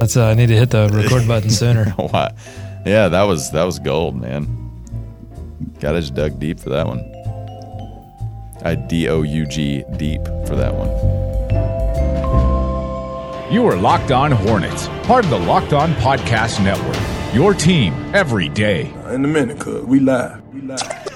That's uh, I need to hit the record button sooner. Why? Yeah, that was that was gold, man. Got just dug deep for that one. I D O U G deep for that one. You are Locked On Hornets, part of the Locked On Podcast Network. Your team every day. In a minute, cuz we live. We live.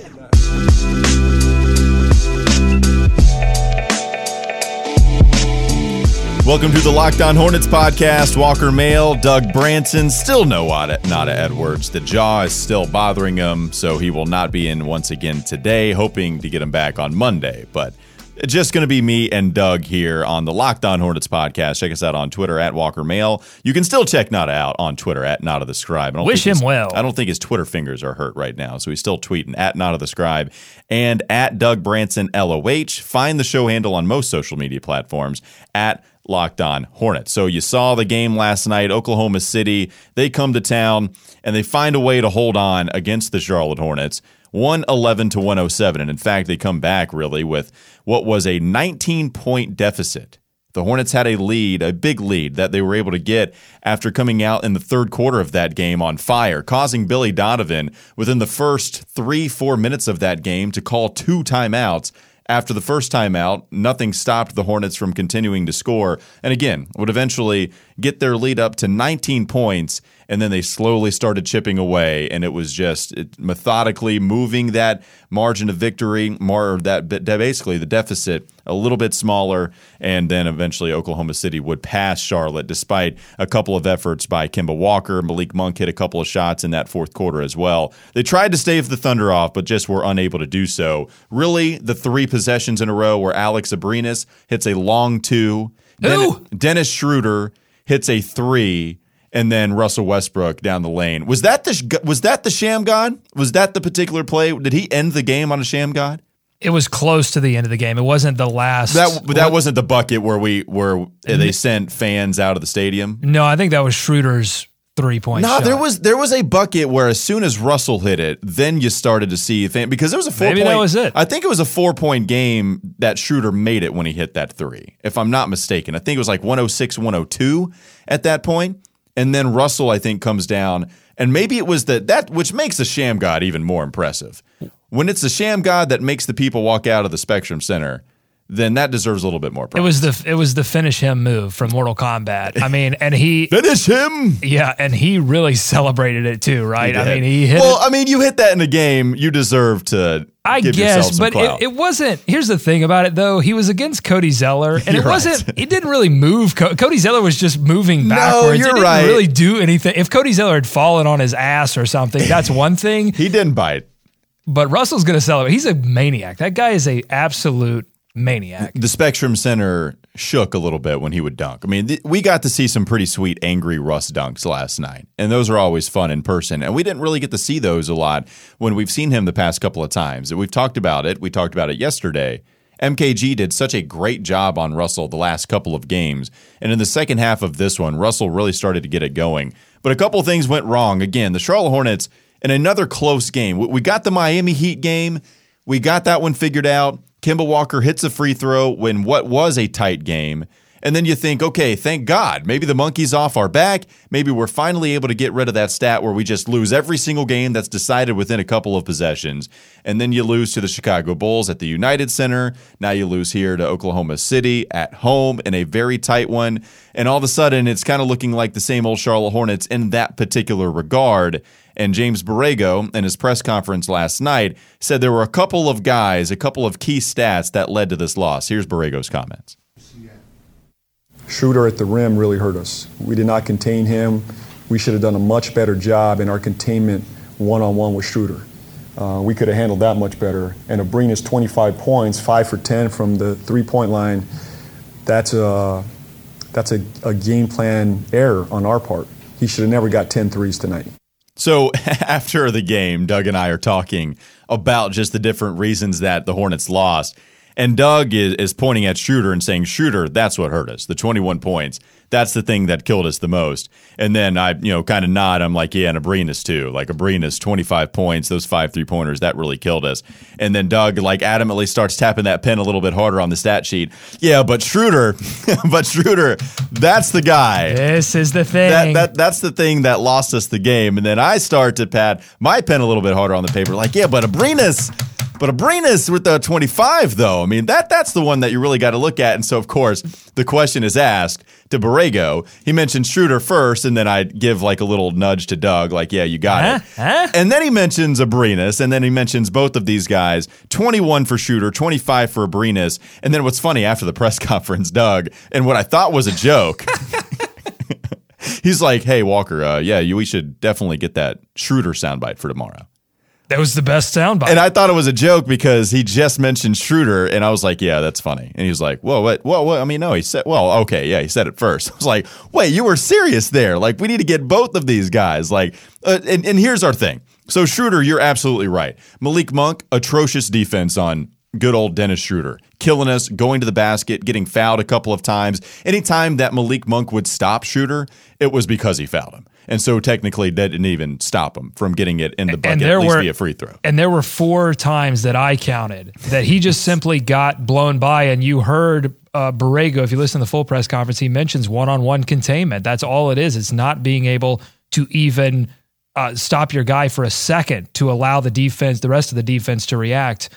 Welcome to the Locked On Hornets podcast. Walker Mail, Doug Branson, still no Nada Edwards. The jaw is still bothering him, so he will not be in once again today, hoping to get him back on Monday. But it's just going to be me and Doug here on the Locked On Hornets podcast. Check us out on Twitter at Walker Mail. You can still check Nada out on Twitter at Nada the Scribe. I don't Wish him well. I don't think his Twitter fingers are hurt right now, so he's still tweeting at Nada the Scribe and at Doug Branson LOH. Find the show handle on most social media platforms at Locked On Hornets. So you saw the game last night, Oklahoma City. They come to town and they find a way to hold on against the Charlotte Hornets. 111 to 107. And in fact, they come back really with what was a 19 point deficit. The Hornets had a lead, a big lead that they were able to get after coming out in the third quarter of that game on fire, causing Billy Donovan within the first three, four minutes of that game to call two timeouts. After the first timeout, nothing stopped the Hornets from continuing to score. And again, would eventually get their lead up to 19 points. And then they slowly started chipping away. And it was just it, methodically moving that margin of victory, more that, basically the deficit a little bit smaller. And then eventually Oklahoma City would pass Charlotte despite a couple of efforts by Kemba Walker. Malik Monk hit a couple of shots in that fourth quarter as well. They tried to stave the Thunder off, but just were unable to do so. Really, the three possessions in a row where Alex Abrines hits a long two. Who? Dennis Schroeder hits a three and then Russell Westbrook down the lane. Was that the was that the Shammgod? Was that the particular play? Did he end the game on a sham god? It was close to the end of the game. It wasn't the last. That that wasn't the bucket where we where mm-hmm. they sent fans out of the stadium. No, I think that was Schroeder's three point. No, shot. there was there was a bucket where as soon as Russell hit it, then you started to see because it was a four Maybe point. that was it. I think it was a four point game that Schroeder made it when he hit that three, if I'm not mistaken. I think it was like 106, 102 at that point. And then Russell, I think, comes down, and maybe it was the that which makes the Shammgod even more impressive. When it's the Shammgod that makes the people walk out of the Spectrum Center, then that deserves a little bit more. It was the it was the finish him move from Mortal Kombat. I mean, and he finish him. yeah, and he really celebrated it too, right? I mean, he hit Well, it. I mean, you hit that in a game, you deserve to. I guess, but it, it wasn't. Here's the thing about it, though. He was against Cody Zeller, and it You're wasn't. right. He didn't really move. Co- Cody Zeller was just moving backwards. No, you're he didn't right. really do anything. If Cody Zeller had fallen on his ass or something, that's one thing. he didn't bite. But Russell's going to celebrate. He's a maniac. That guy is a absolute maniac. The Spectrum Center shook a little bit when he would dunk. I mean, th- we got to see some pretty sweet angry Russ dunks last night, and those are always fun in person. And we didn't really get to see those a lot when we've seen him the past couple of times. We've talked about it. We talked about it yesterday. MKG did such a great job on Russell the last couple of games. And in the second half of this one, Russell really started to get it going. But a couple things went wrong. Again, the Charlotte Hornets in another close game. We got the Miami Heat game. We got that one figured out. Kemba Walker hits a free throw when what was a tight game. And then you think, okay, thank God. Maybe the monkey's off our back. Maybe we're finally able to get rid of that stat where we just lose every single game that's decided within a couple of possessions. And then you lose to the Chicago Bulls at the United Center. Now you lose here to Oklahoma City at home in a very tight one. And all of a sudden, it's kind of looking like the same old Charlotte Hornets in that particular regard. And James Borrego, in his press conference last night, said there were a couple of guys, a couple of key stats that led to this loss. Here's Borrego's comments. Schroeder at the rim really hurt us. We did not contain him. We should have done a much better job in our containment one on one with Schroeder. Uh, we could have handled that much better. And Abrina's 25 points, 5 for 10 from the three point line, that's a, that's a, a game plan error on our part. He should have never got 10 threes tonight. So after the game, Doug and I are talking about just the different reasons that the Hornets lost. And Doug is, is pointing at Schroeder and saying, Schroeder, that's what hurt us. The 21 points. That's the thing that killed us the most. And then I, you know, kind of nod. I'm like, yeah, and Abrines too. Like Abrines, 25 points, those five three pointers, that really killed us. And then Doug like adamantly starts tapping that pen a little bit harder on the stat sheet. Yeah, but Schroeder, but Schroeder, that's the guy. This is the thing. That, that that's the thing that lost us the game. And then I start to pat my pen a little bit harder on the paper, like, yeah, but Abrines, but Abrines with the 25, though. I mean, that that's the one that you really got to look at. And so, of course, the question is asked to Borrego. He mentions Schroeder first, and then I give like a little nudge to Doug, like, yeah, you got Huh? it. Huh? And then he mentions Abrines, and then he mentions both of these guys 21 for Schroeder, 25 for Abrines. And then what's funny after the press conference, Doug, and what I thought was a joke. He's like, "Hey Walker, uh, yeah, you, we should definitely get that Schroeder soundbite for tomorrow." That was the best soundbite. And I thought it was a joke because he just mentioned Schroeder, and I was like, "Yeah, that's funny." And he was like, "Whoa, what? Whoa, what?" I mean, no, he said, "Well, okay, yeah, he said it first. I was like, "Wait, you were serious there? Like, we need to get both of these guys." Like, uh, and and here's our thing. So Schroeder, you're absolutely right. Malik Monk, atrocious defense on good old Dennis Schroeder, killing us, going to the basket, getting fouled a couple of times. Anytime that Malik Monk would stop Schroeder, it was because he fouled him. And so technically, that didn't even stop him from getting it in the bucket, there at least were- via free throw. and there were four times that I counted that he just simply got blown by. And you heard uh, Borrego, if you listen to the full press conference, he mentions one on one containment. That's all it is. It's not being able to even uh, stop your guy for a second to allow the defense, the rest of the defense, to react.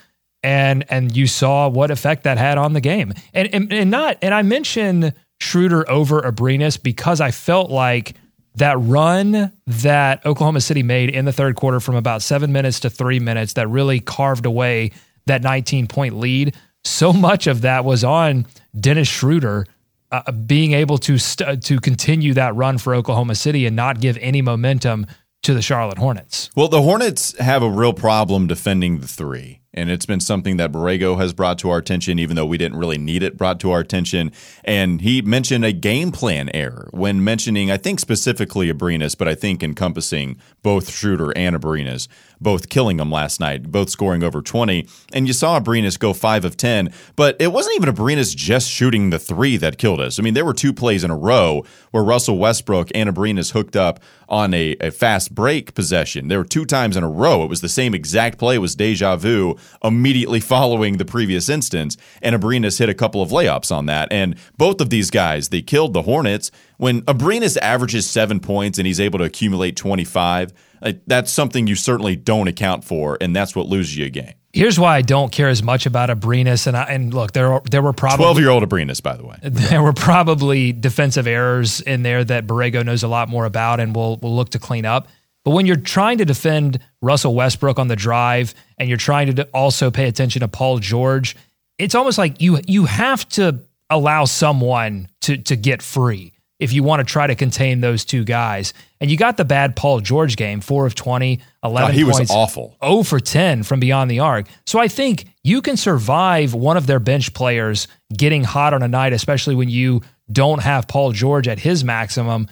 And and you saw what effect that had on the game. And and, and not and I mentioned Schroeder over Abrines because I felt like that run that Oklahoma City made in the third quarter from about seven minutes to three minutes that really carved away that 19 point lead. So much of that was on Dennis Schroeder uh, being able to st- to continue that run for Oklahoma City and not give any momentum to the Charlotte Hornets. Well, the Hornets have a real problem defending the three. And it's been something that Borrego has brought to our attention, even though we didn't really need it brought to our attention. And he mentioned a game plan error when mentioning, I think specifically Abrines, but I think encompassing both Schroeder and Abrines, both killing them last night, both scoring over 20. And you saw Abrines go 5 of 10, but it wasn't even Abrines just shooting the three that killed us. I mean, there were two plays in a row where Russell Westbrook and Abrines hooked up on a, a fast break possession. There were two times in a row. It was the same exact play. It was deja vu immediately following the previous instance. And Abrines hit a couple of layups on that. And both of these guys, they killed the Hornets. When Abrines averages seven points and he's able to accumulate 25, like, Uh, that's something you certainly don't account for. And that's what loses you a game. Here's why I don't care as much about Abrines. And I, and look, there there were probably 12 year old Abrines, by the way. there were probably defensive errors in there that Borrego knows a lot more about and will will look to clean up. But when you're trying to defend Russell Westbrook on the drive and you're trying to also pay attention to Paul George, it's almost like you you have to allow someone to to get free if you want to try to contain those two guys. And you got the bad Paul George game, 4 of 20, 11 Oh, he was awful. 0 for 10 from beyond the arc. So I think you can survive one of their bench players getting hot on a night, especially when you don't have Paul George at his maximum.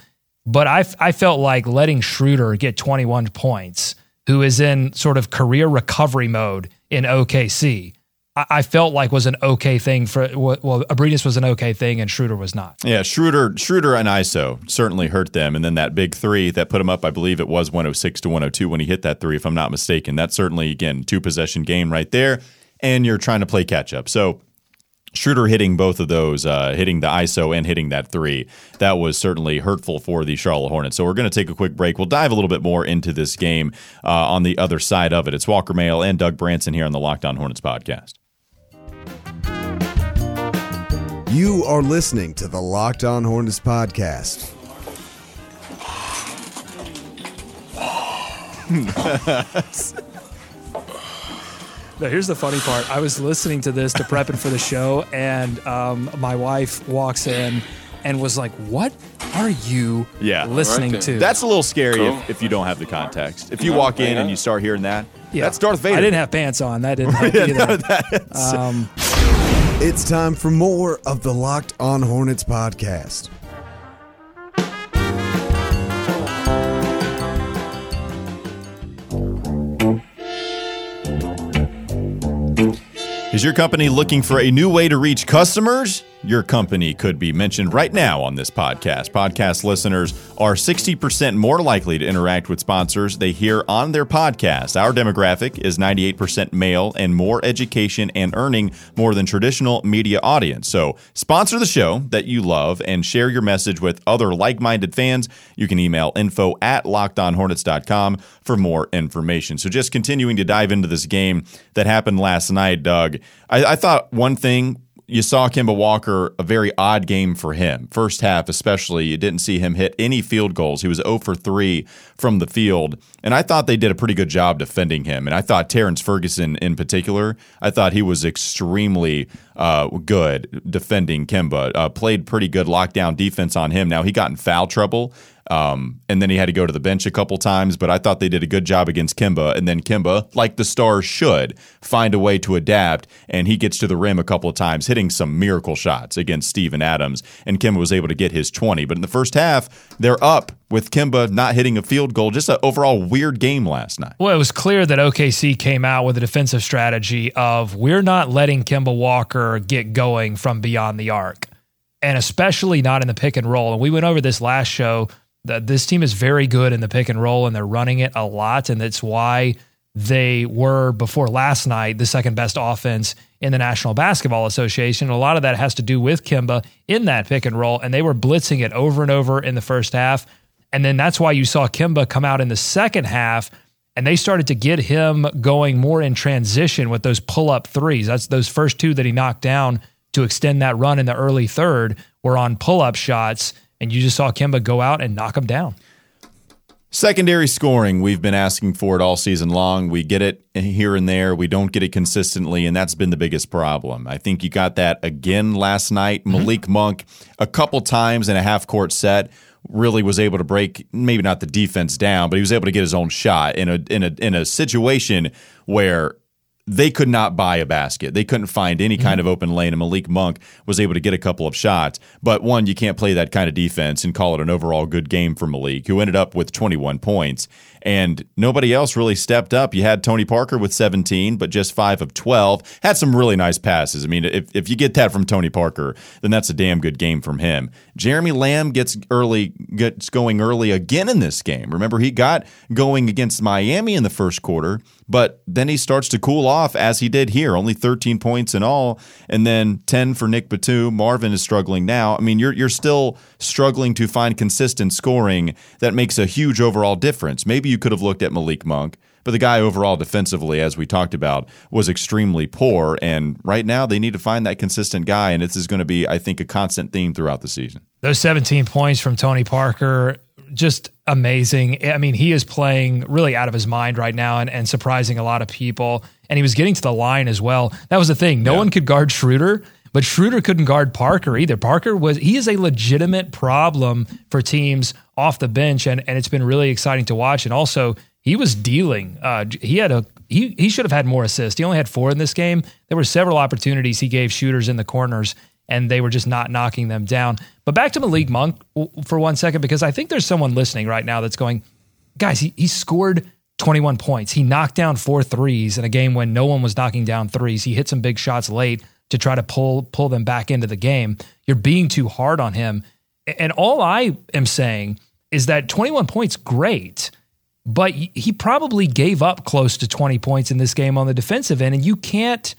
But I, I felt like letting Schroeder get 21 points, who is in sort of career recovery mode in OKC, I, felt like was an okay thing for, well, Abrines was an okay thing and Schroeder was not. Yeah, Schroeder, Schroeder and ISO certainly hurt them, and then that big three that put him up. I believe it was 106 to 102 when he hit that three, if I'm not mistaken. That's certainly again two possession game right there, and you're trying to play catch up. So Schroeder hitting both of those, uh, hitting the ISO and hitting that three, that was certainly hurtful for the Charlotte Hornets. So we're going to take a quick break. We'll dive a little bit more into this game uh, on the other side of it. It's Walker Mail and Doug Branson here on the Locked On Hornets podcast. You are listening to the Locked On Hornets podcast. No, here's the funny part. I was listening to this to prepping for the show, and um, my wife walks in and was like, "What are you Yeah. listening Right to?" That's a little scary Cool. if, if you don't have the context. If you Yeah, walk in yeah. and you start hearing that, Yeah. that's Darth Vader. I didn't have pants on. That didn't help either. um, It's time for more of the Locked On Hornets podcast. Is your company looking for a new way to reach customers? Your company could be mentioned right now on this podcast. Podcast listeners are 60% more likely to interact with sponsors they hear on their podcast. Our demographic is 98% male and more education and earning more than traditional media audience. So, sponsor the show that you love and share your message with other like minded fans. You can email info at lockedonhornets.com for more information. So, just continuing to dive into this game that happened last night, Doug. I, I thought one thing you saw Kemba Walker a very odd game for him. First half, especially, you didn't see him hit any field goals. He was 0 for 3 from the field. And I thought they did a pretty good job defending him. And I thought Terrence Ferguson in particular, I thought he was extremely uh, good defending Kemba. Uh, played pretty good lockdown defense on him. Now, he got in foul trouble. Um, and then he had to go to the bench a couple times, but I thought they did a good job against Kemba. And then Kemba, like the Stars should, find a way to adapt, and he gets to the rim a couple of times, hitting some miracle shots against Steven Adams. And Kemba was able to get his 20. But in the first half, they're up with Kemba not hitting a field goal. Just an overall weird game last night. Well, it was clear that OKC came out with a defensive strategy of we're not letting Kemba Walker get going from beyond the arc, and especially not in the pick and roll. And we went over this last show that this team is very good in the pick and roll and they're running it a lot. And that's why they were, before last night, the second best offense in the National Basketball Association. A lot of that has to do with Kemba in that pick and roll. And they were blitzing it over and over in the first half. And then that's why you saw Kemba come out in the second half and they started to get him going more in transition with those pull up threes. That's those first two that he knocked down to extend that run in the early third were on pull up shots and you just saw Kemba go out and knock him down. Secondary scoring, we've been asking for it all season long. We get it here and there. We don't get it consistently, and that's been the biggest problem. I think you got that again last night. Mm-hmm. Malik Monk, a couple times in a half court set, really was able to break maybe not the defense down, but he was able to get his own shot in a in a in a situation where they could not buy a basket. They couldn't find any kind mm-hmm. of open lane, and Malik Monk was able to get a couple of shots. But one, you can't play that kind of defense and call it an overall good game for Malik, who ended up with 21 points. And nobody else really stepped up. You had Tony Parker with 17, but just five of 12. Had some really nice passes. I mean, if, if you get that from Tony Parker, then that's a damn good game from him. Jeremy Lamb gets early, gets going early again in this game. Remember, he got going against Miami in the first quarter, but then he starts to cool off as he did here. Only 13 points in all, and then 10 for Nick Batum. Marvin is struggling now. I mean, you're you're still struggling to find consistent scoring that makes a huge overall difference. Maybe you could have looked at Malik Monk, but the guy overall defensively, as we talked about, was extremely poor. And right now, they need to find that consistent guy, and this is going to be, I think, a constant theme throughout the season. Those 17 points from Tony Parker just amazing. I mean, he is playing really out of his mind right now and, and surprising a lot of people. And he was getting to the line as well. That was the thing. No yeah. one could guard Schroeder, but Schroeder couldn't guard Parker either. Parker was he is a legitimate problem for teams off the bench, and and it's been really exciting to watch. And also, he was dealing. Uh, he had a he he should have had more assists. He only had four in this game. There were several opportunities he gave shooters in the corners, and they were just not knocking them down. But back to Malik Monk for one second, because I think there's someone listening right now that's going, guys, he, he scored 21 points. He knocked down four threes in a game when no one was knocking down threes. He hit some big shots late to try to pull pull them back into the game. You're being too hard on him. And all I am saying is that 21 points great, but he probably gave up close to 20 points in this game on the defensive end and you can't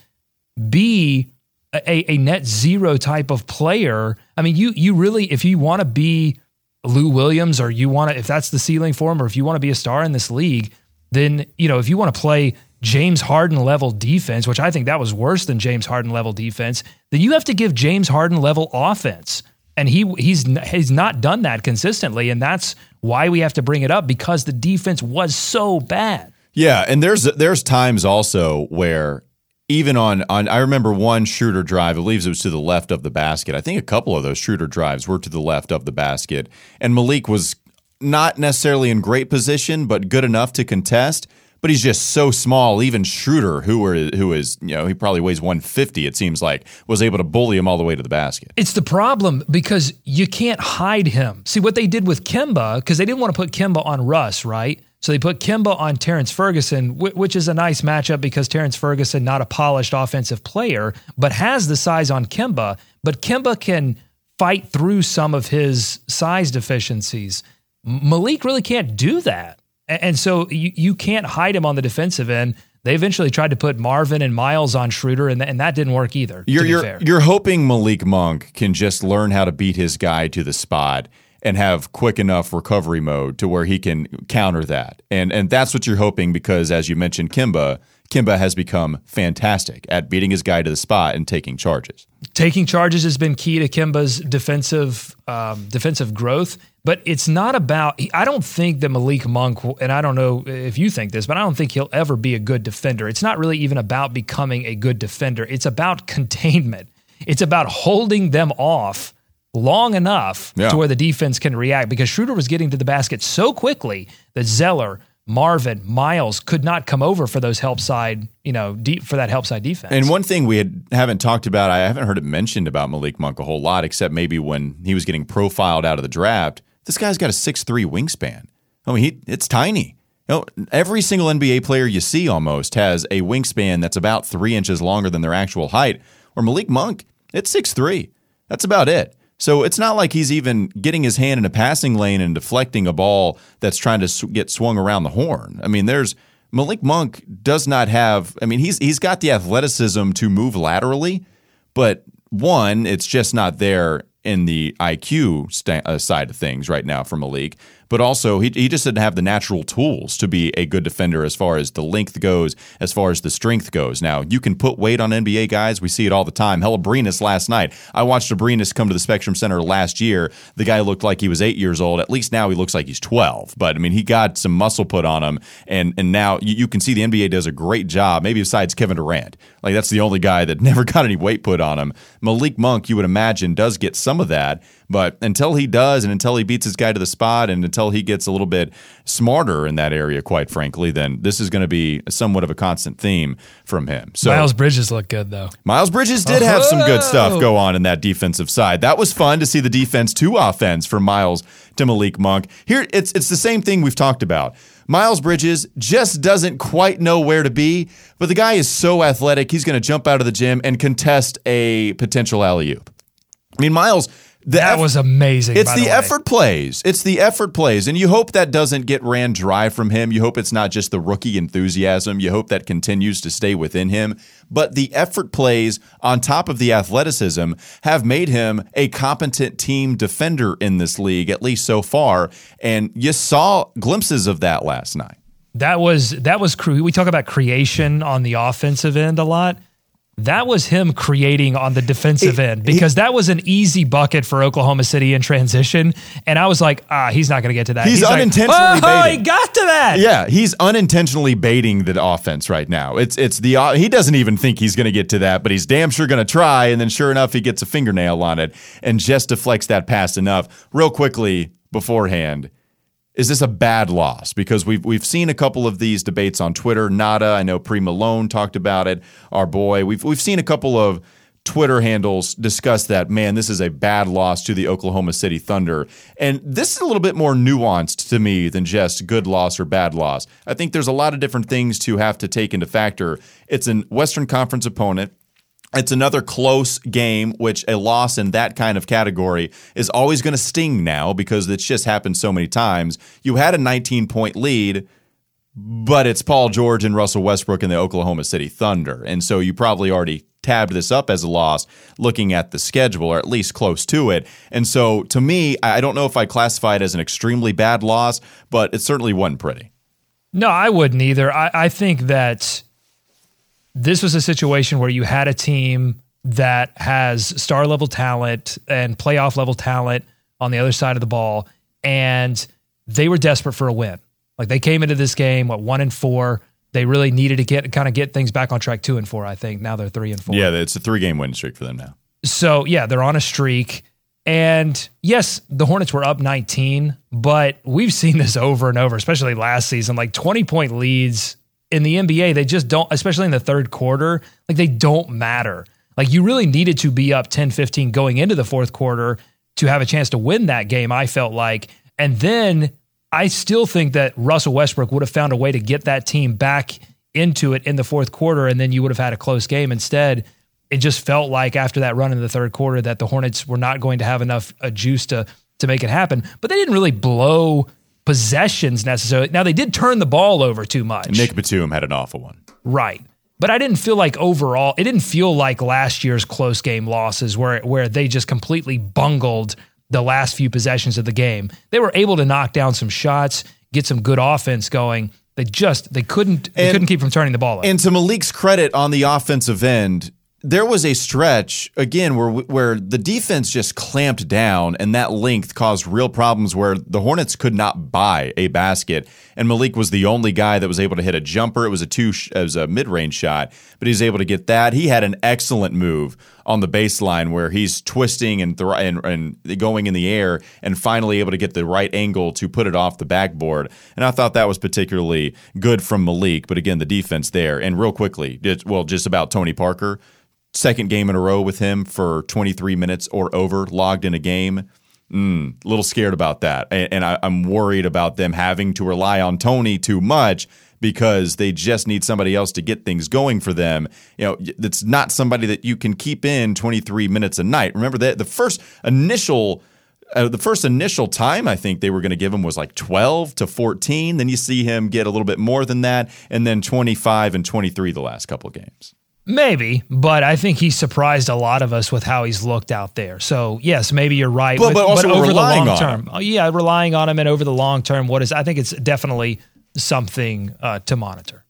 be a, a net zero type of player. I mean, you you really if you want to be Lou Williams or you want to if that's the ceiling for him or if you want to be a star in this league, then you know if you want to play James Harden level defense, which I think that was worse than James Harden level defense, then you have to give James Harden level offense. And he he's he's not done that consistently, and that's why we have to bring it up because the defense was so bad. Yeah, and there's there's times also where even on on I remember one shooter drive, I believe it was to the left of the basket. I think a couple of those shooter drives were to the left of the basket, and Malik was not necessarily in great position, but good enough to contest. But he's just so small. Even Schroeder, who are who is you know he probably weighs 150, it seems like, was able to bully him all the way to the basket. It's the problem because you can't hide him. See what they did with Kemba because they didn't want to put Kemba on Russ, right? So they put Kemba on Terrence Ferguson, which is a nice matchup because Terrence Ferguson, not a polished offensive player, but has the size on Kemba. But Kemba can fight through some of his size deficiencies. Malik really can't do that. And so you, you can't hide him on the defensive end. They eventually tried to put Marvin and Miles on Schroeder, and, th- and that didn't work either. You're you're fair. you're hoping Malik Monk can just learn how to beat his guy to the spot and have quick enough recovery mode to where he can counter that. And and that's what you're hoping because as you mentioned Kemba, Kemba has become fantastic at beating his guy to the spot and taking charges. taking charges has been key to Kemba's defensive um, defensive growth, but it's not about. I don't think that Malik Monk, and I don't know if you think this, but I don't think he'll ever be a good defender. It's not really even about becoming a good defender. It's about containment. It's about holding them off long enough Yeah. to where the defense can react. Because Schroeder was getting to the basket so quickly that Zeller. Marvin, Miles could not come over for those help side, you know, deep for that help side defense. And one thing we had, haven't talked about, I haven't heard it mentioned about Malik Monk a whole lot, except maybe when he was getting profiled out of the draft. This guy's got a six three wingspan. I mean, he, it's tiny. You know, every single NBA player you see almost has a wingspan that's about three inches longer than their actual height. Or Malik Monk, it's six three. That's about it. So it's not like he's even getting his hand in a passing lane and deflecting a ball that's trying to get swung around the horn. I mean, there's Malik Monk does not have. I mean, he's he's got the athleticism to move laterally, but one, it's just not there in the IQ sta- uh, side of things right now for Malik. But also, he, he just didn't have the natural tools to be a good defender as far as the length goes, as far as the strength goes. Now, you can put weight on NBA guys. We see it all the time. Hell, Abrines last night. I watched Abrines come to the Spectrum Center last year. The guy looked like he was eight years old. At least now he looks like he's 12. But, I mean, he got some muscle put on him. And, and now you, you can see the NBA does a great job, maybe besides Kevin Durant. Like, that's the only guy that never got any weight put on him. Malik Monk, you would imagine, does get some of that. But until he does, and until he beats his guy to the spot, and until he gets a little bit smarter in that area, quite frankly, then this is going to be somewhat of a constant theme from him. So Miles Bridges look good though. Miles Bridges did have some good stuff Oh. go on in that defensive side. That was fun to see the defense to offense for Miles to Malik Monk. Here, it's it's the same thing we've talked about. Miles Bridges just doesn't quite know where to be, but the guy is so athletic. He's going to jump out of the gym and contest a potential alley oop. I mean, Miles. The That eff- was amazing. it's by the, way. effort plays. It's the effort plays. And you hope that doesn't get ran dry from him. You hope it's not just the rookie enthusiasm. You hope that continues to stay within him. But the effort plays on top of the athleticism have made him a competent team defender in this league, at least so far. And you saw glimpses of that last night. That was that was cre- we talk about creation on the offensive end a lot. That was him creating on the defensive end because that was an easy bucket for Oklahoma City in transition, and I was like, ah, he's not going to get to that. He's like, unintentionally oh, he got to that. Yeah, he's unintentionally baiting the offense right now. It's it's the uh, he doesn't even think he's going to get to that, but he's damn sure going to try. And then sure enough, he gets a fingernail on it and just deflects that pass enough. Real quickly beforehand, is this a bad loss? Because we've we've seen a couple of these debates on Twitter. Nada, I know Pre Malone talked about it. Our boy, we've we've seen a couple of Twitter handles discuss that. Man, this is a bad loss to the Oklahoma City Thunder, and this is a little bit more nuanced to me than just good loss or bad loss. I think there's a lot of different things to have to take into factor. It's an Western Conference opponent. It's another close game, which a loss in that kind of category is always going to sting now because it's just happened so many times. You had a 19 point lead, but it's Paul George and Russell Westbrook and the Oklahoma City Thunder. And so you probably already tabbed this up as a loss looking at the schedule or at least close to it. And so to me, I don't know if I classify it as an extremely bad loss, but it certainly wasn't pretty. No, I wouldn't either. I, I think that this was a situation where you had a team that has star level talent and playoff level talent on the other side of the ball, and they were desperate for a win. Like they came into this game, what one and four. They really needed to get kind of get things back on track. Two and four, I think. Now they're three and four. Yeah, it's a three game win streak for them now. So yeah, they're on a streak. And yes, the Hornets were up 19, but we've seen this over and over, especially last season. Like 20 point leads in the NBA, they just don't, especially in the third quarter, like they don't matter. Like you really needed to be up 10 15 going into the fourth quarter to have a chance to win that game, I felt like. And then I still think that Russell Westbrook would have found a way to get that team back into it in the fourth quarter, and then you would have had a close game. Instead, it just felt like after that run in the third quarter that the Hornets were not going to have enough uh, juice to to make it happen. But they didn't really blow possessions necessarily. Now they did turn the ball over too much. Nick Batum had an awful one. Right. But I didn't feel like overall, it didn't feel like last year's close game losses where where they just completely bungled the last few possessions of the game. They were able to knock down some shots, get some good offense going. They just they couldn't they And- couldn't keep from turning the ball over. And to Malik's credit on the offensive end, there was a stretch again where where the defense just clamped down, and that length caused real problems where the Hornets could not buy a basket, and Malik was the only guy that was able to hit a jumper. It was a two, it was a mid range shot, but he was able to get that. He had an excellent move on the baseline where he's twisting and and, and going in the air, and finally able to get the right angle to put it off the backboard. And I thought that was particularly good from Malik. But again, the defense there, and real quickly, well, just about Tony Parker second game in a row with him for 23 minutes or over logged in a game. Mm, a little scared about that. And, and I, I'm worried about them having to rely on Tony too much because they just need somebody else to get things going for them. You know, that's not somebody that you can keep in 23 minutes a night. Remember that the first initial uh, the first initial time I think they were going to give him was like 12 to 14. Then you see him get a little bit more than that, and then 25 and 23 the last couple of games. Maybe, but I think he surprised a lot of us with how he's looked out there. So yes, maybe you're right. But- but also over the long on term, oh, yeah, relying on him and over the long term, what is? I think it's definitely something uh, to monitor.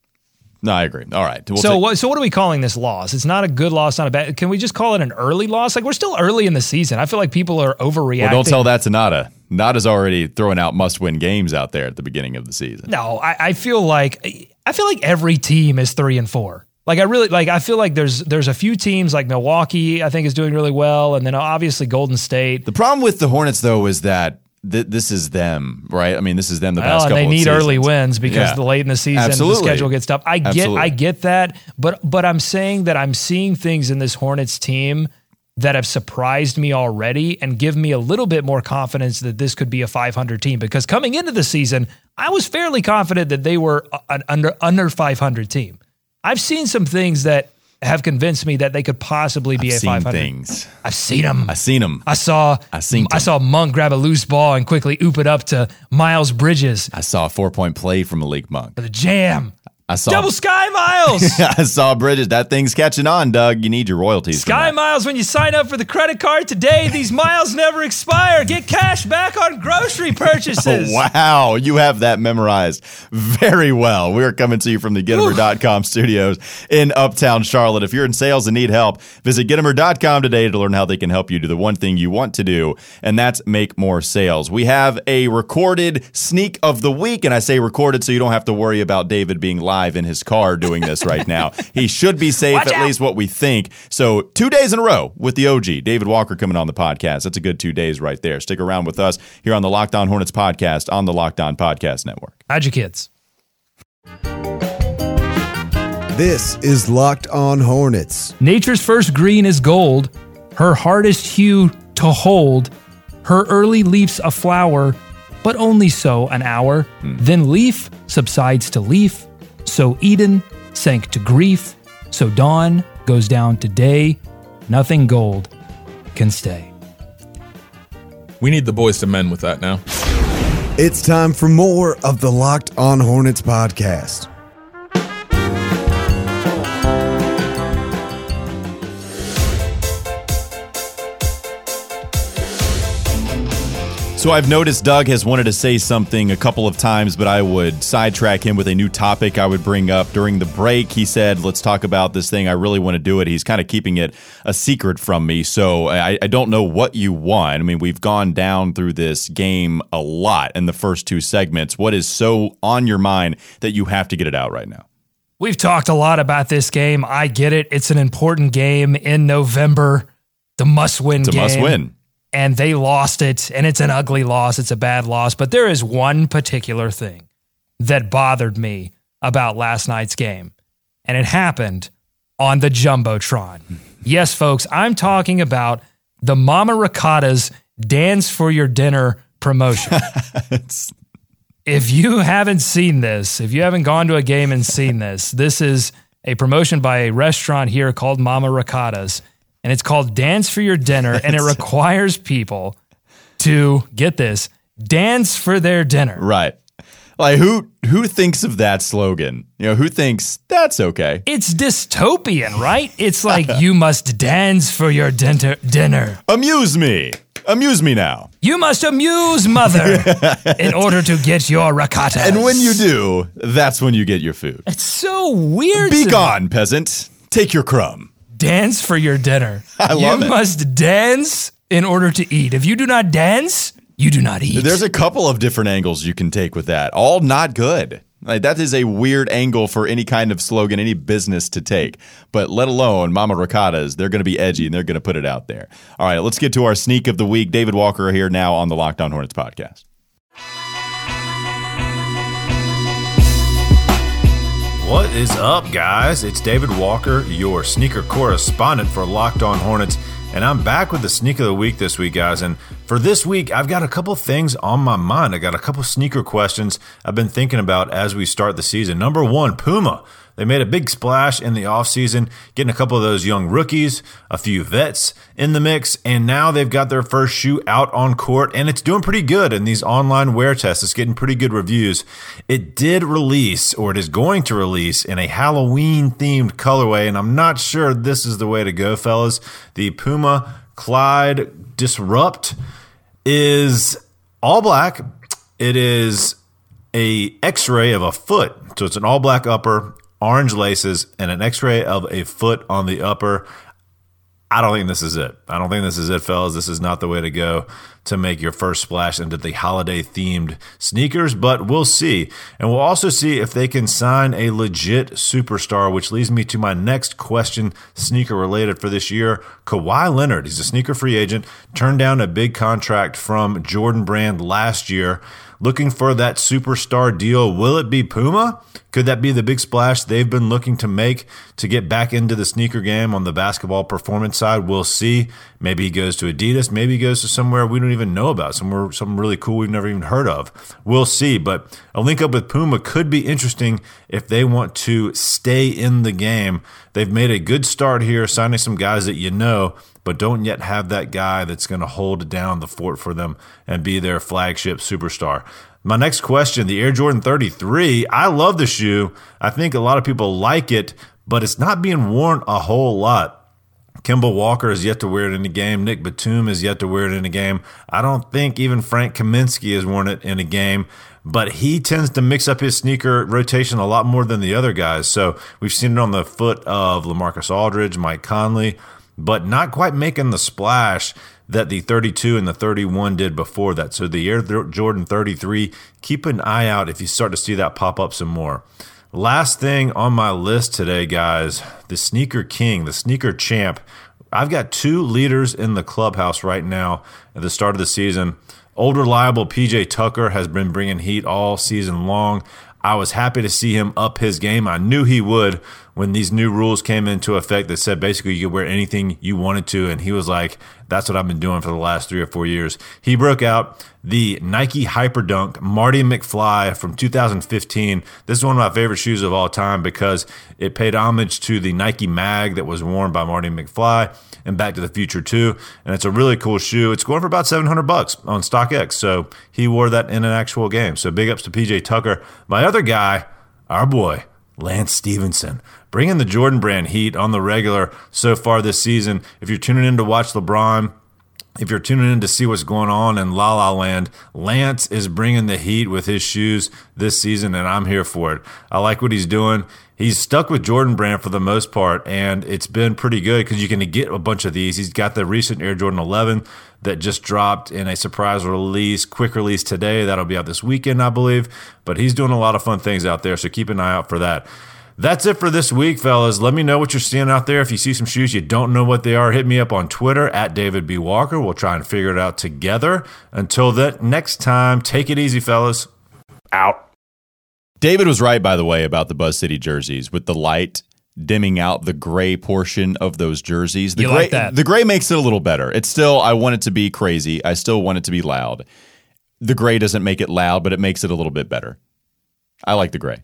No, I agree. All right. We'll so take- what? So what are we calling this loss? It's not a good loss, not a bad. Can we just call it an early loss? Like we're still early in the season. I feel like people are overreacting. Well, don't tell that to Nada. Nada's already throwing out must-win games out there at the beginning of the season. No, I, I feel like I feel like every team is three and four. Like I really like I feel like there's there's a few teams like Milwaukee I think is doing really well, and then obviously Golden State. The problem with the Hornets, though, is that th- this is them, right? I mean, this is them the Well, past and couple they of need early wins because Yeah. the late in the season Absolutely. the schedule gets tough. I get Absolutely. I get that, but but I'm saying that I'm seeing things in this Hornets team that have surprised me already and give me a little bit more confidence that this could be a 500 team because coming into the season, I was fairly confident that they were an under under 500 team. I've seen some things that have convinced me that they could possibly be I've a seen 500. things. I've seen them. I've seen them. I saw I seen I saw Monk grab a loose ball and quickly oop it up to Miles Bridges. I saw a four-point play from Malik Monk. The jam. I saw Double Sky Miles. I saw Bridges. That thing's catching on, Doug. You need your royalties. Sky. Miles, when you sign up for the credit card today, these miles never expire. Get cash back on grocery purchases. Oh, wow, you have that memorized very well. We're coming to you from the Gitomer.com studios in Uptown Charlotte. If you're in sales and need help, visit Gitomer.com today to learn how they can help you do the one thing you want to do, and that's make more sales. We have a recorded sneak of the week, and I say recorded so you don't have to worry about David being live in his car doing this right now. he should be safe, Watch at out. least what we think. So, two days in a row with the OG, David Walker, coming on the podcast. That's a good two days right there. Stick around with us here on the Locked On Hornets podcast on the Locked On Podcast Network. How'd your kids? This is Locked On Hornets. Nature's first green is gold, her hardest hue to hold, her early leafs a flower, but only so an hour. Hmm. Then leaf subsides to leaf, so Eden sank to grief, so dawn goes down to day. Nothing gold can stay. We need the boys to mend with that now. It's time for more of the Locked On Hornets podcast. So I've noticed Doug has wanted to say something a couple of times, but I would sidetrack him with a new topic I would bring up during the break. He said, "Let's talk about this thing. I really want to do it." He's kind of keeping it a secret from me, so I, I don't know what you want. I mean, we've gone down through this game a lot in the first two segments. What is so on your mind that you have to get it out right now? We've talked a lot about this game. I get it. It's an important game in November. The must win It's a game. must win. And they lost it. And it's an ugly loss. It's a bad loss. But there is one particular thing that bothered me about last night's game. And it happened on the Jumbotron. yes, folks, I'm talking about the Mama Ricotta's Dance for Your Dinner promotion. If you haven't seen this, if you haven't gone to a game and seen this, this is a promotion by a restaurant here called Mama Ricotta's, and it's called Dance for Your Dinner, and it requires people to get this dance for their dinner. Right. Like who who thinks of that slogan? You know, who thinks that's okay? It's dystopian, right? It's like you must dance for your dinner. Dinner. Amuse me. Amuse me now. You must amuse mother in order to get your ricotta. And when you do, that's when you get your food. it's so weird. Be to me. gone, peasant. Take your crumb. Dance for your dinner. I love you it. must dance in order to eat. If you do not dance, you do not eat. There's a couple of different angles you can take with that. All not good. Like that is a weird angle for any kind of slogan, any business to take. But let alone Mama Ricotta's, they're going to be edgy and they're going to put it out there. All right, let's get to our sneak of the week. David Walker here now on the Locked On Hornets podcast. What is up, guys? It's David Walker, your sneaker correspondent for Locked On Hornets, and I'm back with the sneak of the week this week, guys. And for this week, I've got a couple things on my mind. I got a couple sneaker questions I've been thinking about as we start the season. Number one, Puma. They made a big splash in the offseason, getting a couple of those young rookies, a few vets in the mix, and now they've got their first shoe out on court, and it's doing pretty good in these online wear tests. It's getting pretty good reviews. It did release, or it is going to release, in a Halloween themed colorway, and I'm not sure this is the way to go, fellas. The Puma Clyde Disrupt is all black. It is a x-ray of a foot. So it's an all black upper, orange laces, and an x-ray of a foot on the upper. I don't think this is it. I don't think this is it, fellas. This is not the way to go to make your first splash into the holiday themed sneakers, but we'll see. And we'll also see if they can sign a legit superstar, which leads me to my next question, sneaker related for this year. Kawhi Leonard, he's a sneaker free agent, turned down a big contract from Jordan Brand last year. Looking for that superstar deal. Will it be Puma? Could that be the big splash they've been looking to make to get back into the sneaker game on the basketball performance side? We'll see. Maybe he goes to Adidas. Maybe he goes to somewhere we don't even know about, somewhere something really cool we've never even heard of. We'll see. But a link up with Puma could be interesting if they want to stay in the game. They've made a good start here, signing some guys that you know, but don't yet have that guy that's going to hold down the fort for them and be their flagship superstar. My next question the Air Jordan 33. I love the shoe. I think a lot of people like it, but it's not being worn a whole lot. Kemba Walker is yet to wear it in a game. Nick Batum is yet to wear it in a game. I don't think even Frank Kaminsky has worn it in a game, but he tends to mix up his sneaker rotation a lot more than the other guys. So we've seen it on the foot of Lamarcus Aldridge, Mike Conley, but not quite making the splash that the 32 and the 31 did before that. So the Air Jordan 33, keep an eye out if you start to see that pop up some more. Last thing on my list today, guys, the sneaker king, the sneaker champ. I've got two leaders in the clubhouse right now at the start of the season. Old reliable PJ Tucker has been bringing heat all season long. I was happy to see him up his game. I knew he would when these new rules came into effect that said basically you could wear anything you wanted to. And he was like, that's what I've been doing for the last three or four years. He broke out the Nike Hyperdunk Marty McFly from 2015. This is one of my favorite shoes of all time because it paid homage to the Nike mag that was worn by Marty McFly and Back to the Future 2. And it's a really cool shoe. It's going for about 700 bucks on StockX. So he wore that in an actual game. So big ups to PJ Tucker. My other guy, our boy, Lance Stephenson, bringing the Jordan brand heat on the regular so far this season. If you're tuning in to watch LeBron, if you're tuning in to see what's going on in La La Land, Lance is bringing the heat with his shoes this season, and I'm here for it. I like what he's doing. He's stuck with Jordan Brand for the most part, and it's been pretty good because you can get a bunch of these. He's got the recent Air Jordan 11 that just dropped in a surprise release, quick release today. That'll be out this weekend, I believe. But he's doing a lot of fun things out there, so keep an eye out for that. That's it for this week, fellas. Let me know what you're seeing out there. If you see some shoes you don't know what they are, hit me up on Twitter at David B. Walker. We'll try and figure it out together. Until then, next time, take it easy, fellas. Out. David was right, by the way, about the Buzz City jerseys with the light dimming out the gray portion of those jerseys. The You gray, like that? The gray makes it a little better. It's still, I want it to be crazy. I still want it to be loud. the gray doesn't make it loud, but it makes it a little bit better. I like the gray.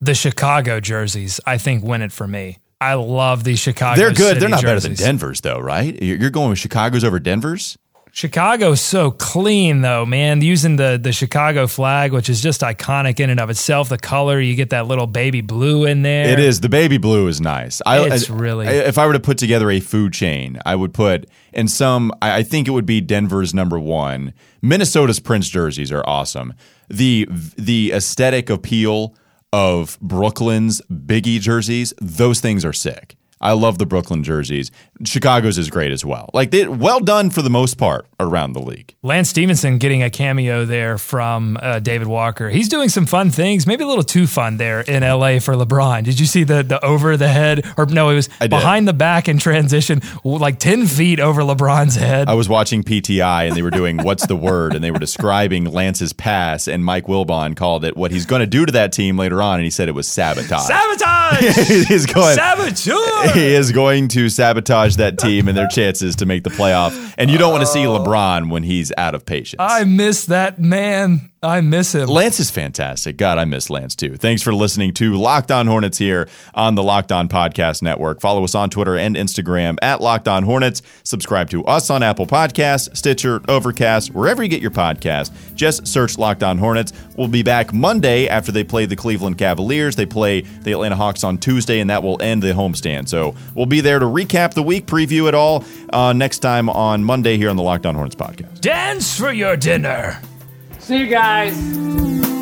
The Chicago jerseys, I think, win it for me. I love these Chicago. They're good. City They're not better than Denver's, though, right? You're going with Chicago's over Denver's. Chicago's so clean though, man. Using the the Chicago flag, which is just iconic in and of itself. The color, you get that little baby blue in there. It is the baby blue is nice. I, It's I- really- I- If I were to put together a food chain, I would put in some. I I think it would be Denver's number one. Minnesota's Prince jerseys are awesome. The the aesthetic appeal of Brooklyn's Biggie jerseys, those things are sick. I love the Brooklyn jerseys. Chicago's is great as well. Like they well done for the most part around the league. Lance Stephenson getting a cameo there from uh, David Walker. He's doing some fun things, maybe a little too fun there in LA for LeBron. Did you see the the over the head or no? It was behind the back in transition, like ten feet over LeBron's head. I was watching PTI and they were doing what's the word and they were describing Lance's pass and Mike Wilbon called it what he's going to do to that team later on and he said it was sabotage. Sabotage! he's going Saboteur! he is going to sabotage that team and their chances to make the playoff. And you don't want to see oh. LeBron when he's out of patience. I miss that man. I miss him. Lance is fantastic. God, I miss Lance too. Thanks for listening to Locked On Hornets here on the Locked On Podcast Network. Follow us on Twitter and Instagram at Locked On Hornets. Subscribe to us on Apple Podcasts, Stitcher, Overcast, wherever you get your podcast. Just search Locked On Hornets. We'll be back Monday after they play the Cleveland Cavaliers. They play the Atlanta Hawks on Tuesday, and that will end the homestand. So we'll be there to recap the week, preview it all uh, next time on Monday here on the Locked On Hornets podcast. Dance for your dinner. See you guys.